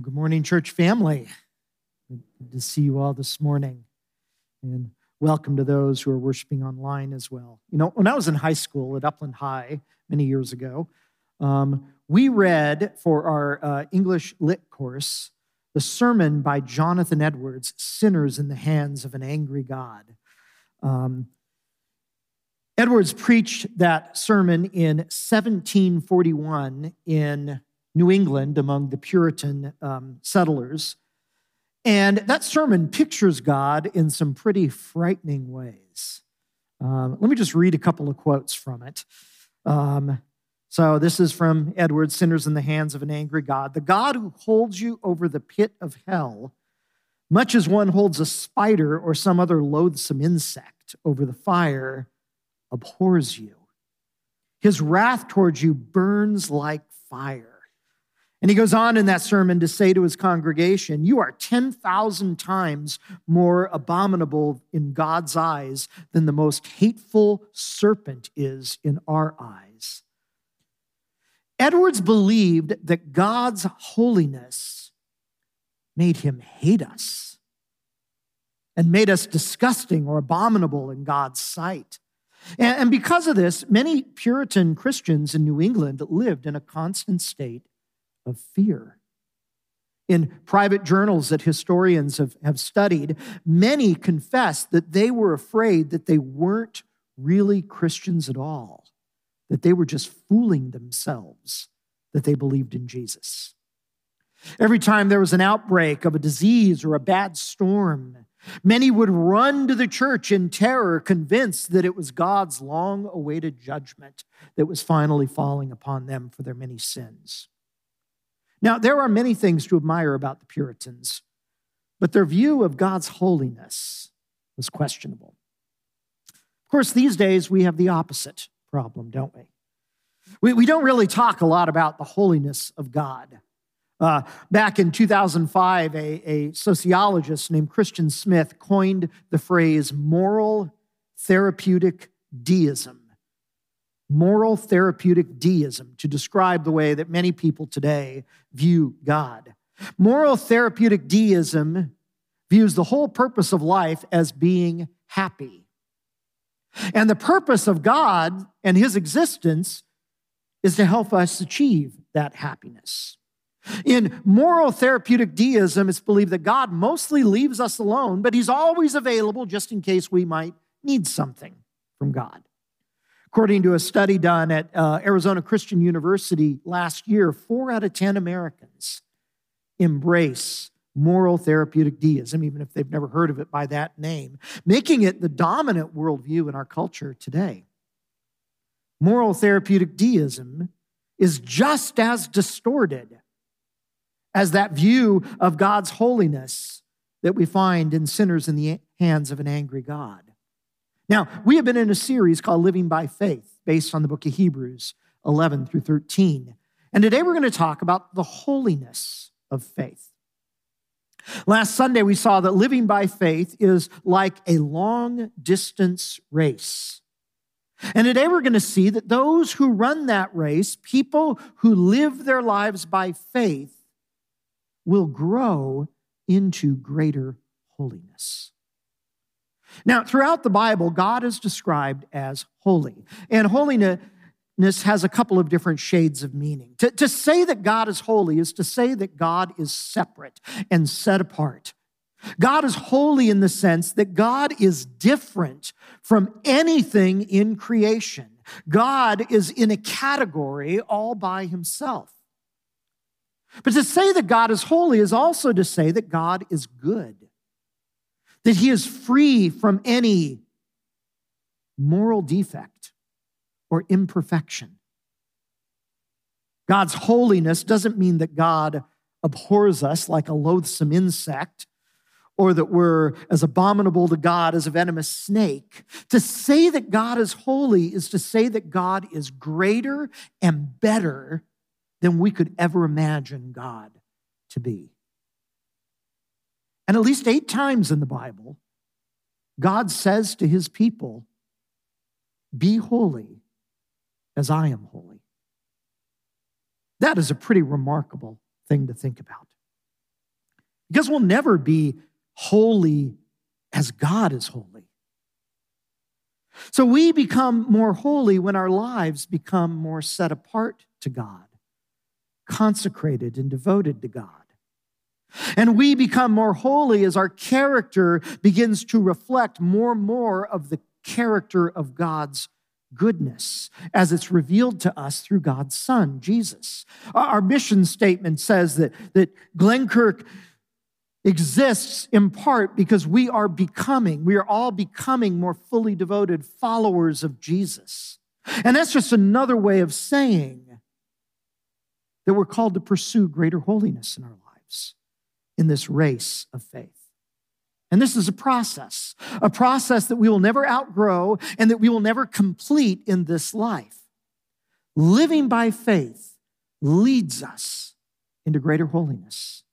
Good morning, church family. Good to see you all this morning. And welcome to those who are worshiping online as well. You know, when I was in high school at Upland High many years ago, um, we read for our uh, English Lit course the sermon by Jonathan Edwards, Sinners in the Hands of an Angry God. Um, Edwards preached that sermon in 1741 in New England among the Puritan um, settlers. And that sermon pictures God in some pretty frightening ways. Um, let me just read a couple of quotes from it. Um, so, this is from Edward Sinners in the Hands of an Angry God. The God who holds you over the pit of hell, much as one holds a spider or some other loathsome insect over the fire, abhors you. His wrath towards you burns like fire. And he goes on in that sermon to say to his congregation, You are 10,000 times more abominable in God's eyes than the most hateful serpent is in our eyes. Edwards believed that God's holiness made him hate us and made us disgusting or abominable in God's sight. And because of this, many Puritan Christians in New England lived in a constant state of fear. In private journals that historians have, have studied, many confess that they were afraid that they weren't really Christians at all, that they were just fooling themselves that they believed in Jesus. Every time there was an outbreak of a disease or a bad storm, many would run to the church in terror, convinced that it was God's long awaited judgment that was finally falling upon them for their many sins. Now, there are many things to admire about the Puritans, but their view of God's holiness was questionable. Of course, these days we have the opposite problem, don't we? We, we don't really talk a lot about the holiness of God. Uh, back in 2005, a, a sociologist named Christian Smith coined the phrase moral therapeutic deism moral therapeutic deism to describe the way that many people today view God. Moral therapeutic deism views the whole purpose of life as being happy. And the purpose of God and his existence is to help us achieve that happiness. In moral therapeutic deism, it's believed that God mostly leaves us alone, but he's always available just in case we might need something from God. According to a study done at uh, Arizona Christian University last year, four out of 10 Americans embrace moral therapeutic deism, even if they've never heard of it by that name, making it the dominant worldview in our culture today. Moral therapeutic deism is just as distorted as that view of God's holiness that we find in sinners in the hands of an angry God. Now, we have been in a series called Living by Faith, based on the book of Hebrews 11 through 13. And today we're going to talk about the holiness of faith. Last Sunday, we saw that living by faith is like a long distance race. And today we're going to see that those who run that race, people who live their lives by faith, will grow into greater holiness. Now, throughout the Bible, God is described as holy. And holiness has a couple of different shades of meaning. To, to say that God is holy is to say that God is separate and set apart. God is holy in the sense that God is different from anything in creation. God is in a category all by himself. But to say that God is holy is also to say that God is good that he is free from any moral defect or imperfection. God's holiness doesn't mean that God abhors us like a loathsome insect or that we're as abominable to God as a venomous snake. To say that God is holy is to say that God is greater and better than we could ever imagine God to be. And at least eight times in the Bible, God says to his people, Be holy as I am holy. That is a pretty remarkable thing to think about. because we'll never be holy as God is holy. So we become more holy when our lives become more set apart to God, consecrated and devoted to God. And we become more holy as our character begins to reflect more and more of the character of God's goodness as it's revealed to us through God's Son, Jesus. Our mission statement says that, that Glenkirk exists in part because we are becoming, we are all becoming more fully devoted followers of Jesus. And that's just another way of saying that we're called to pursue greater holiness in our lives in this race of faith. And this is a process, a process that we will never outgrow and that we will never complete in this life. Living by faith leads us into greater holiness.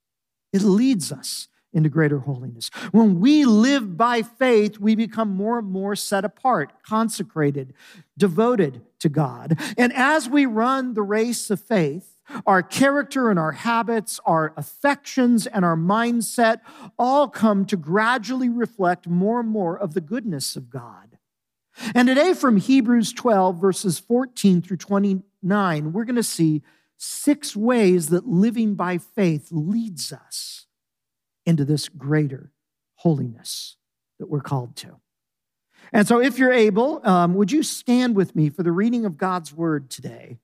It leads us into greater holiness. When we live by faith, we become more and more set apart, consecrated, devoted to God. And as we run the race of faith, our character and our habits, our affections and our mindset all come to gradually reflect more and more of the goodness of God. And today, from Hebrews 12, verses 14 through 29, we're going to see six ways that living by faith leads us into this greater holiness that we're called to. And so, if you're able, um, would you stand with me for the reading of God's word today?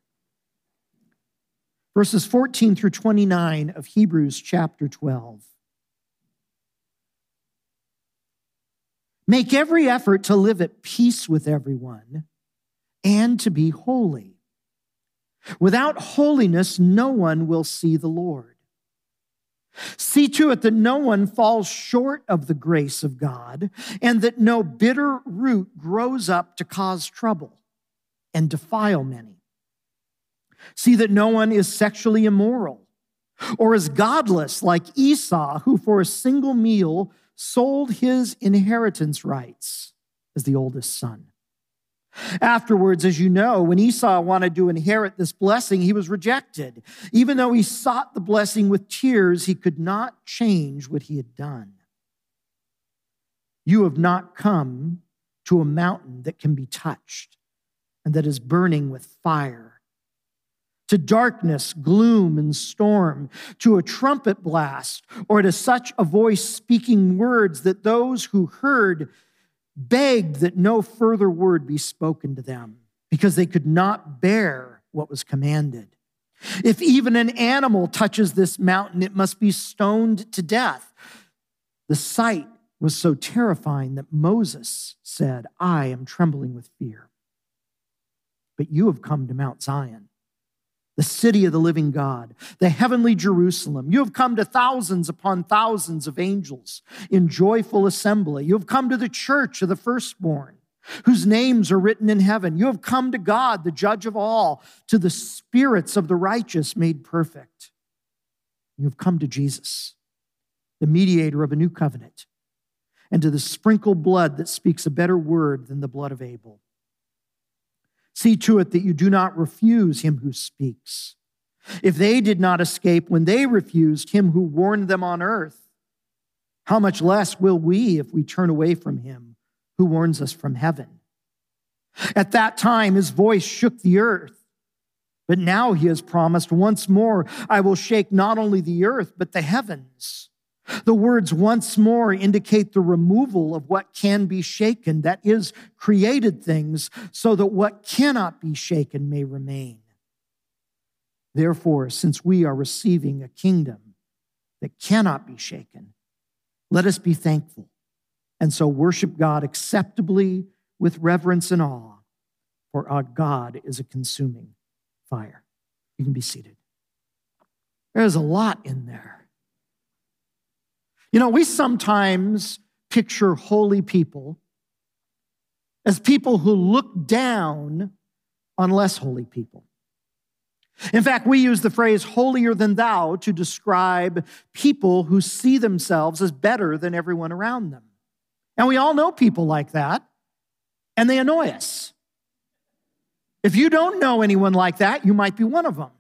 Verses 14 through 29 of Hebrews chapter 12. Make every effort to live at peace with everyone and to be holy. Without holiness, no one will see the Lord. See to it that no one falls short of the grace of God and that no bitter root grows up to cause trouble and defile many. See that no one is sexually immoral or is godless like Esau, who for a single meal sold his inheritance rights as the oldest son. Afterwards, as you know, when Esau wanted to inherit this blessing, he was rejected. Even though he sought the blessing with tears, he could not change what he had done. You have not come to a mountain that can be touched and that is burning with fire to darkness, gloom, and storm, to a trumpet blast, or to such a voice speaking words that those who heard begged that no further word be spoken to them, because they could not bear what was commanded. If even an animal touches this mountain, it must be stoned to death. The sight was so terrifying that Moses said, I am trembling with fear. But you have come to Mount Zion the city of the living God, the heavenly Jerusalem. You have come to thousands upon thousands of angels in joyful assembly. You have come to the church of the firstborn, whose names are written in heaven. You have come to God, the judge of all, to the spirits of the righteous made perfect. You have come to Jesus, the mediator of a new covenant, and to the sprinkled blood that speaks a better word than the blood of Abel. See to it that you do not refuse him who speaks. If they did not escape when they refused him who warned them on earth, how much less will we if we turn away from him who warns us from heaven? At that time, his voice shook the earth. But now he has promised once more, I will shake not only the earth, but the heavens. The words once more indicate the removal of what can be shaken, that is, created things, so that what cannot be shaken may remain. Therefore, since we are receiving a kingdom that cannot be shaken, let us be thankful and so worship God acceptably with reverence and awe, for our God is a consuming fire. You can be seated. There's a lot in there. You know, we sometimes picture holy people as people who look down on less holy people. In fact, we use the phrase holier than thou to describe people who see themselves as better than everyone around them. And we all know people like that, and they annoy us. If you don't know anyone like that, you might be one of them.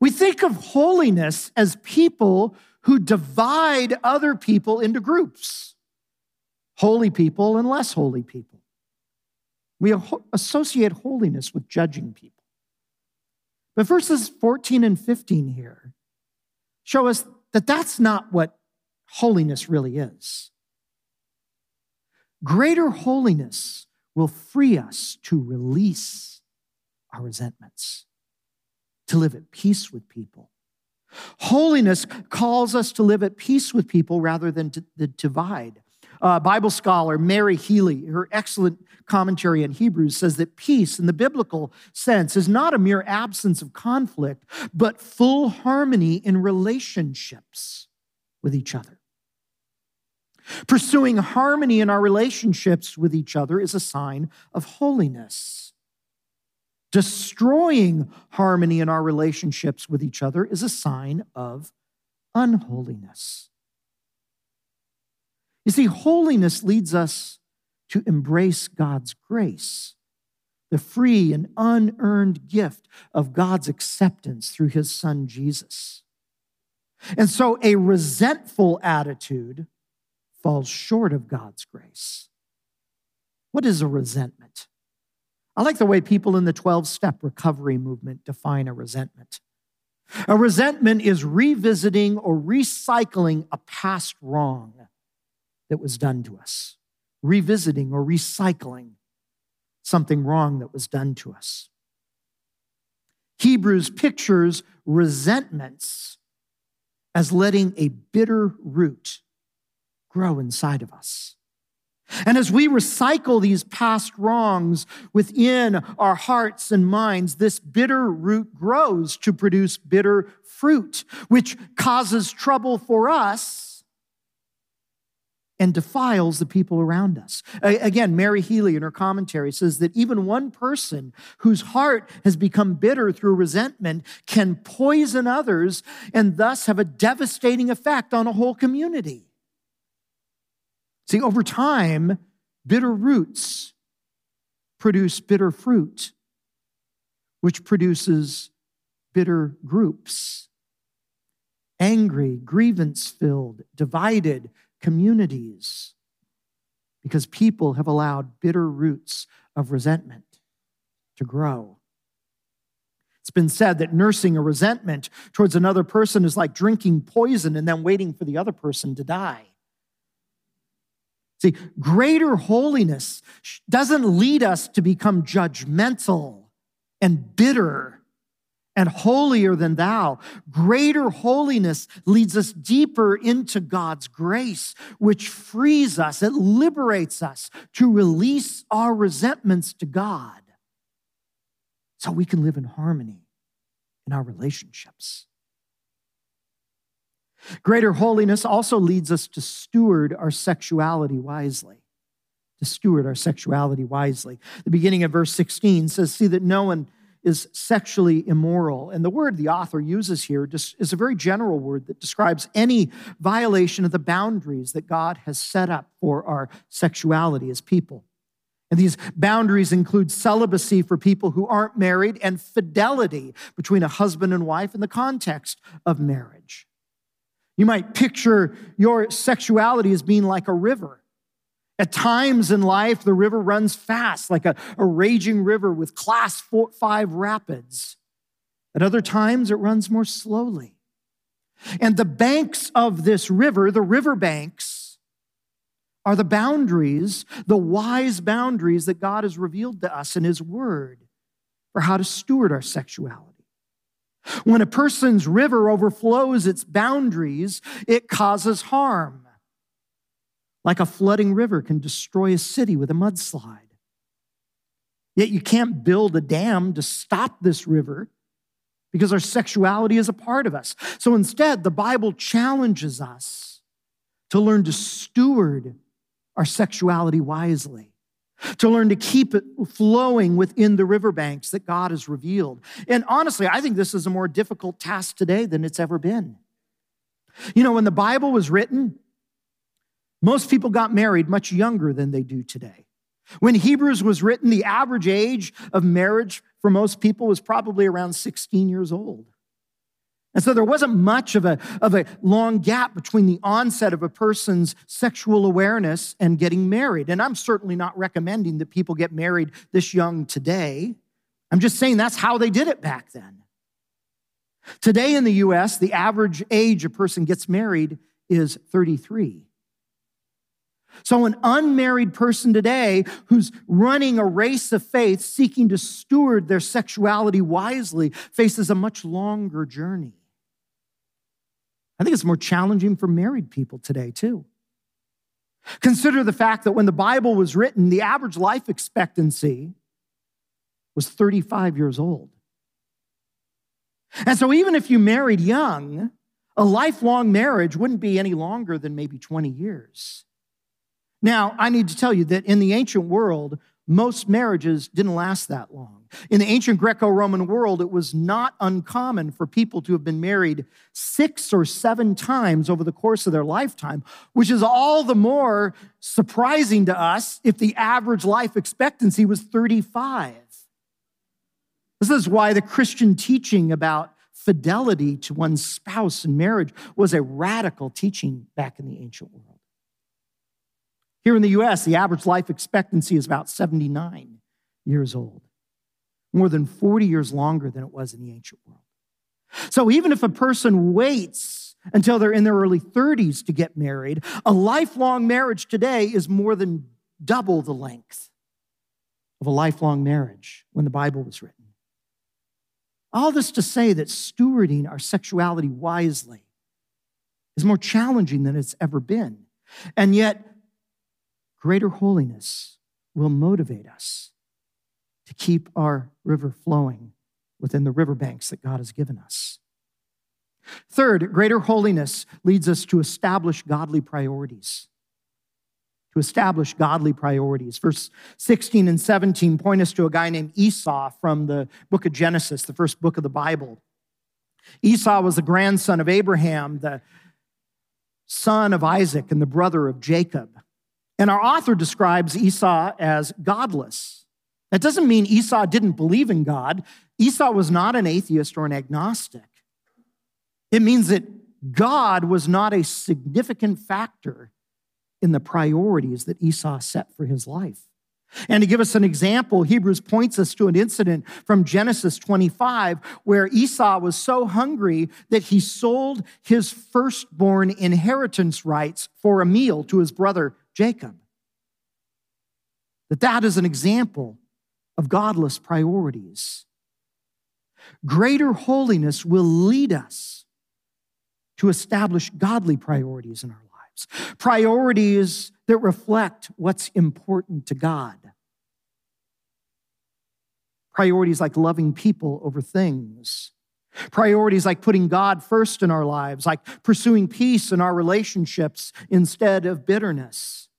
We think of holiness as people who divide other people into groups holy people and less holy people. We associate holiness with judging people. But verses 14 and 15 here show us that that's not what holiness really is. Greater holiness will free us to release our resentments, to live at peace with people. Holiness calls us to live at peace with people rather than to, divide. Uh, Bible scholar Mary Healy, her excellent commentary in Hebrews, says that peace in the biblical sense is not a mere absence of conflict, but full harmony in relationships with each other. Pursuing harmony in our relationships with each other is a sign of holiness. Destroying harmony in our relationships with each other is a sign of unholiness. You see, holiness leads us to embrace God's grace, the free and unearned gift of God's acceptance through his son Jesus. And so a resentful attitude falls short of God's grace. What is a resentment? I like the way people in the 12 step recovery movement define a resentment. A resentment is revisiting or recycling a past wrong that was done to us, revisiting or recycling something wrong that was done to us. Hebrews pictures resentments as letting a bitter root grow inside of us. And as we recycle these past wrongs within our hearts and minds, this bitter root grows to produce bitter fruit, which causes trouble for us and defiles the people around us. Again, Mary Healy in her commentary says that even one person whose heart has become bitter through resentment can poison others and thus have a devastating effect on a whole community. See, over time, bitter roots produce bitter fruit, which produces bitter groups. Angry, grievance filled, divided, communities because people have allowed bitter roots of resentment to grow. It's been said that nursing a resentment towards another person is like drinking poison and then waiting for the other person to die. See, greater holiness doesn't lead us to become judgmental and bitter and holier than thou. Greater holiness leads us deeper into God's grace, which frees us, it liberates us to release our resentments to God so we can live in harmony in our relationships. Greater holiness also leads us to steward our sexuality wisely. To steward our sexuality wisely. The beginning of verse 16 says, See that no one is sexually immoral. And the word the author uses here is a very general word that describes any violation of the boundaries that God has set up for our sexuality as people. And these boundaries include celibacy for people who aren't married and fidelity between a husband and wife in the context of marriage. You might picture your sexuality as being like a river at times in life, the river runs fast, like a, a raging river with class four, five rapids. At other times, it runs more slowly. And the banks of this river, the river banks, are the boundaries, the wise boundaries that God has revealed to us in His Word for how to steward our sexuality. When a person's river overflows its boundaries, it causes harm like a flooding river can destroy a city with a mudslide. Yet you can't build a dam to stop this river because our sexuality is a part of us. So instead, the Bible challenges us to learn to steward our sexuality wisely, to learn to keep it flowing within the riverbanks that God has revealed. And honestly, I think this is a more difficult task today than it's ever been. You know, when the Bible was written, most people got married much younger than they do today. When Hebrews was written, the average age of marriage for most people was probably around 16 years old. And so there wasn't much of a, of a long gap between the onset of a person's sexual awareness and getting married. And I'm certainly not recommending that people get married this young today. I'm just saying that's how they did it back then. Today in the US, the average age a person gets married is 33. So, an unmarried person today who's running a race of faith, seeking to steward their sexuality wisely, faces a much longer journey. I think it's more challenging for married people today, too. Consider the fact that when the Bible was written, the average life expectancy was 35 years old. And so, even if you married young, a lifelong marriage wouldn't be any longer than maybe 20 years. Now, I need to tell you that in the ancient world, most marriages didn't last that long. In the ancient Greco Roman world, it was not uncommon for people to have been married six or seven times over the course of their lifetime, which is all the more surprising to us if the average life expectancy was 35. This is why the Christian teaching about fidelity to one's spouse in marriage was a radical teaching back in the ancient world. Here in the US, the average life expectancy is about 79 years old, more than 40 years longer than it was in the ancient world. So even if a person waits until they're in their early 30s to get married, a lifelong marriage today is more than double the length of a lifelong marriage when the Bible was written. All this to say that stewarding our sexuality wisely is more challenging than it's ever been. And yet, greater holiness will motivate us to keep our river flowing within the riverbanks that God has given us. Third, greater holiness leads us to establish godly priorities to establish godly priorities. Verse 16 and 17 point us to a guy named Esau from the book of Genesis, the first book of the Bible. Esau was the grandson of Abraham, the son of Isaac, and the brother of Jacob. And our author describes Esau as godless. That doesn't mean Esau didn't believe in God. Esau was not an atheist or an agnostic. It means that God was not a significant factor in the priorities that Esau set for his life. And to give us an example, Hebrews points us to an incident from Genesis 25 where Esau was so hungry that he sold his firstborn inheritance rights for a meal to his brother Jacob. That that is an example of godless priorities. Greater holiness will lead us to establish godly priorities in our lives priorities that reflect what's important to God. Priorities like loving people over things. Priorities like putting God first in our lives, like pursuing peace in our relationships instead of bitterness.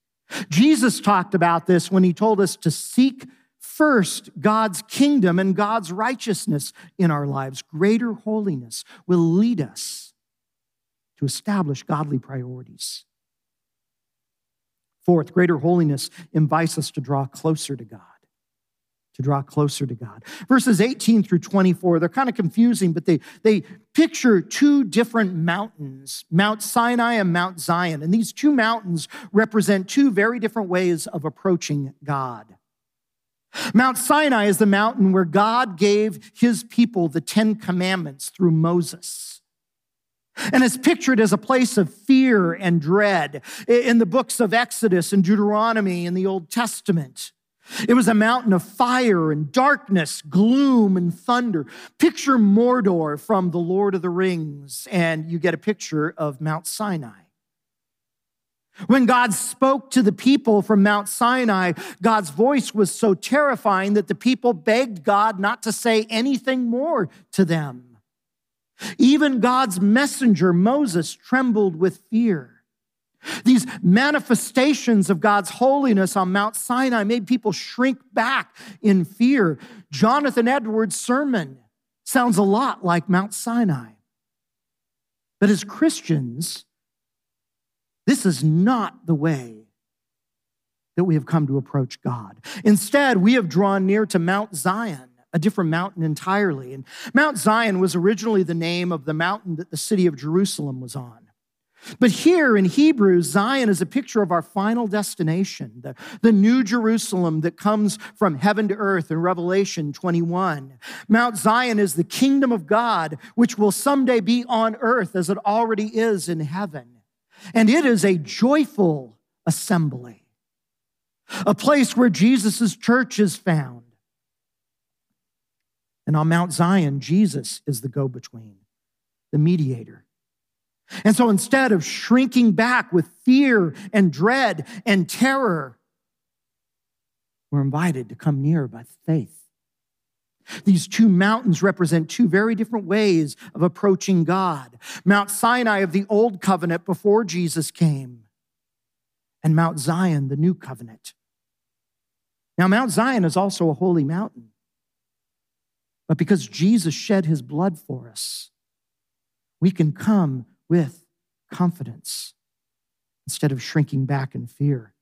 Jesus talked about this when he told us to seek first God's kingdom and God's righteousness in our lives. Greater holiness will lead us to establish godly priorities. Fourth, greater holiness invites us to draw closer to God. To draw closer to God. Verses 18 through 24, they're kind of confusing, but they, they picture two different mountains, Mount Sinai and Mount Zion. And these two mountains represent two very different ways of approaching God. Mount Sinai is the mountain where God gave his people the Ten Commandments through Moses. And it's pictured as a place of fear and dread in the books of Exodus and Deuteronomy in the Old Testament. It was a mountain of fire and darkness, gloom and thunder. Picture Mordor from The Lord of the Rings, and you get a picture of Mount Sinai. When God spoke to the people from Mount Sinai, God's voice was so terrifying that the people begged God not to say anything more to them. Even God's messenger, Moses, trembled with fear. These manifestations of God's holiness on Mount Sinai made people shrink back in fear. Jonathan Edwards' sermon sounds a lot like Mount Sinai. But as Christians, this is not the way that we have come to approach God. Instead, we have drawn near to Mount Zion a different mountain entirely. And Mount Zion was originally the name of the mountain that the city of Jerusalem was on. But here in Hebrews, Zion is a picture of our final destination, the, the new Jerusalem that comes from heaven to earth in Revelation 21. Mount Zion is the kingdom of God, which will someday be on earth as it already is in heaven. And it is a joyful assembly, a place where Jesus' church is found. And on Mount Zion, Jesus is the go between, the mediator and so instead of shrinking back with fear and dread and terror, we're invited to come near by faith. These two mountains represent two very different ways of approaching God Mount Sinai of the Old Covenant before Jesus came, and Mount Zion, the New Covenant. Now, Mount Zion is also a holy mountain, but because Jesus shed his blood for us, we can come with confidence instead of shrinking back in fear.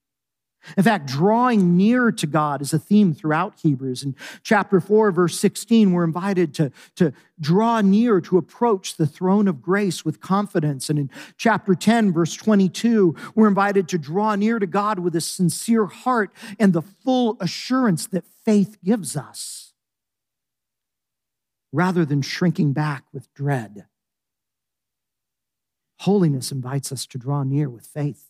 In fact, drawing near to God is a theme throughout Hebrews. In chapter 4, verse 16, we're invited to, to draw near, to approach the throne of grace with confidence. And in chapter 10, verse 22, we're invited to draw near to God with a sincere heart and the full assurance that faith gives us, rather than shrinking back with dread. Holiness invites us to draw near with faith.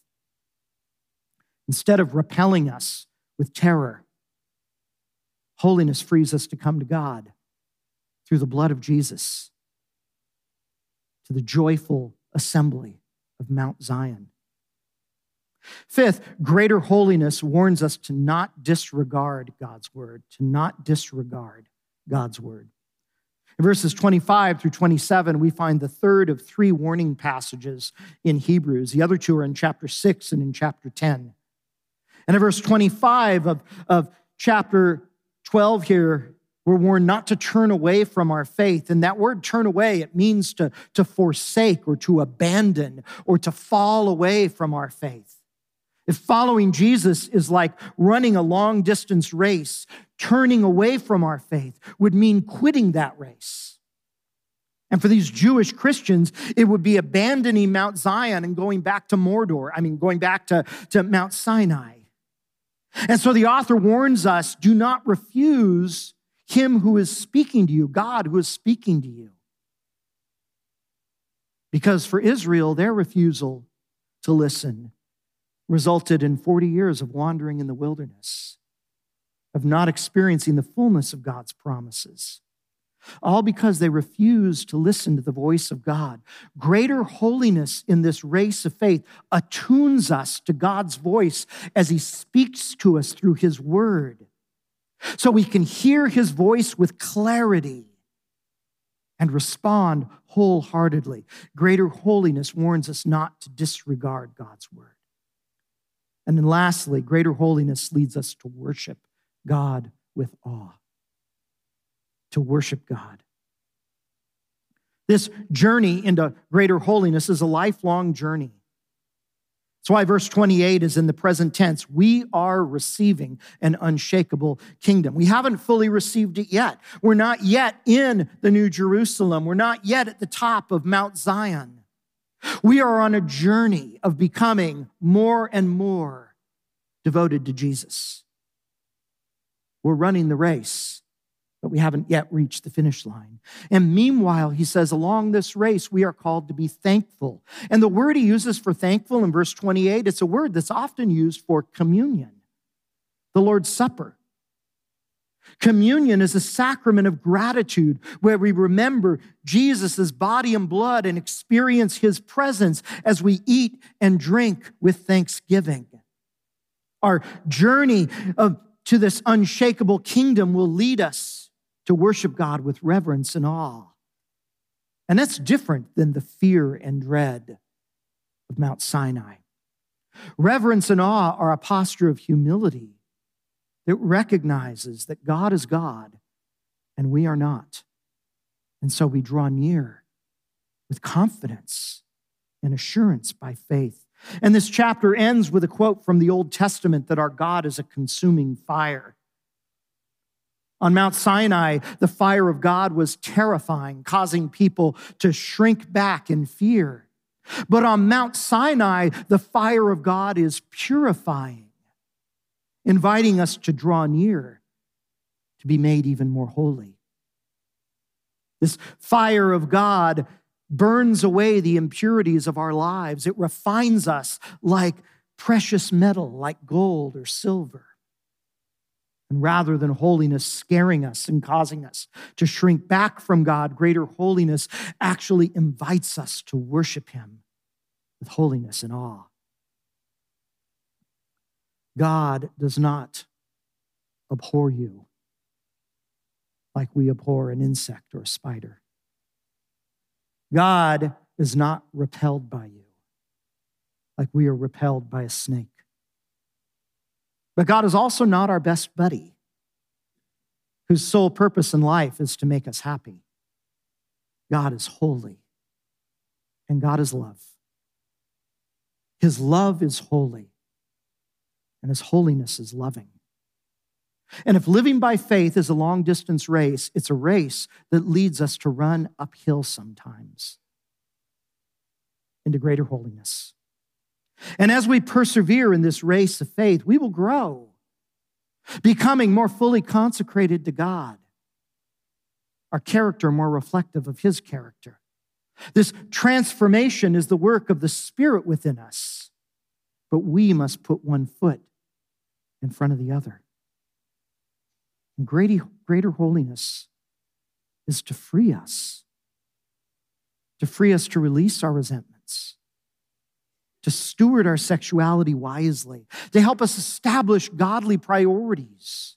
Instead of repelling us with terror, holiness frees us to come to God through the blood of Jesus, to the joyful assembly of Mount Zion. Fifth, greater holiness warns us to not disregard God's word, to not disregard God's word. In verses 25 through 27, we find the third of three warning passages in Hebrews. The other two are in chapter 6 and in chapter 10. And in verse 25 of, of chapter 12 here, we're warned not to turn away from our faith. And that word turn away, it means to, to forsake or to abandon or to fall away from our faith. If following Jesus is like running a long distance race, turning away from our faith would mean quitting that race. And for these Jewish Christians, it would be abandoning Mount Zion and going back to Mordor, I mean, going back to, to Mount Sinai. And so the author warns us do not refuse him who is speaking to you, God who is speaking to you. Because for Israel, their refusal to listen resulted in 40 years of wandering in the wilderness, of not experiencing the fullness of God's promises. All because they refuse to listen to the voice of God. Greater holiness in this race of faith attunes us to God's voice as He speaks to us through His word. So we can hear His voice with clarity and respond wholeheartedly. Greater holiness warns us not to disregard God's word. And then lastly, greater holiness leads us to worship God with awe. To worship God. This journey into greater holiness is a lifelong journey. That's why verse 28 is in the present tense. We are receiving an unshakable kingdom. We haven't fully received it yet. We're not yet in the New Jerusalem. We're not yet at the top of Mount Zion. We are on a journey of becoming more and more devoted to Jesus. We're running the race, but we haven't yet reached the finish line. And meanwhile, he says, along this race, we are called to be thankful. And the word he uses for thankful in verse 28, it's a word that's often used for communion, the Lord's Supper. Communion is a sacrament of gratitude where we remember Jesus' body and blood and experience his presence as we eat and drink with thanksgiving. Our journey of, to this unshakable kingdom will lead us to worship God with reverence and awe. And that's different than the fear and dread of Mount Sinai. Reverence and awe are a posture of humility that recognizes that God is God and we are not. And so we draw near with confidence and assurance by faith. And this chapter ends with a quote from the Old Testament that our God is a consuming fire. On Mount Sinai, the fire of God was terrifying, causing people to shrink back in fear. But on Mount Sinai, the fire of God is purifying, inviting us to draw near, to be made even more holy. This fire of God burns away the impurities of our lives. It refines us like precious metal, like gold or silver. And rather than holiness scaring us and causing us to shrink back from God, greater holiness actually invites us to worship Him with holiness and awe. God does not abhor you like we abhor an insect or a spider. God is not repelled by you like we are repelled by a snake. But God is also not our best buddy, whose sole purpose in life is to make us happy. God is holy, and God is love. His love is holy, and His holiness is loving. And if living by faith is a long distance race, it's a race that leads us to run uphill sometimes into greater holiness. And as we persevere in this race of faith, we will grow, becoming more fully consecrated to God, our character more reflective of His character. This transformation is the work of the Spirit within us, but we must put one foot in front of the other. Greater, greater holiness is to free us, to free us to release our resentments to steward our sexuality wisely, to help us establish godly priorities,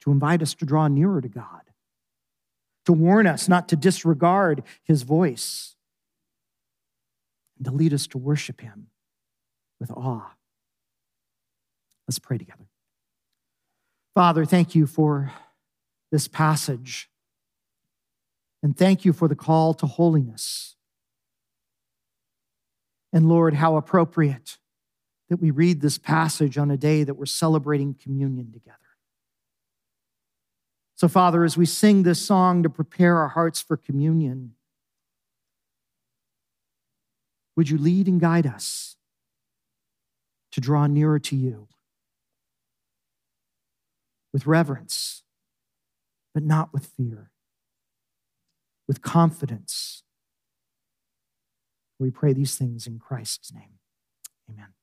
to invite us to draw nearer to God, to warn us not to disregard his voice, and to lead us to worship him with awe. Let's pray together. Father, thank you for this passage, and thank you for the call to holiness. And Lord, how appropriate that we read this passage on a day that we're celebrating communion together. So, Father, as we sing this song to prepare our hearts for communion, would you lead and guide us to draw nearer to you with reverence, but not with fear, with confidence we pray these things in Christ's name. Amen.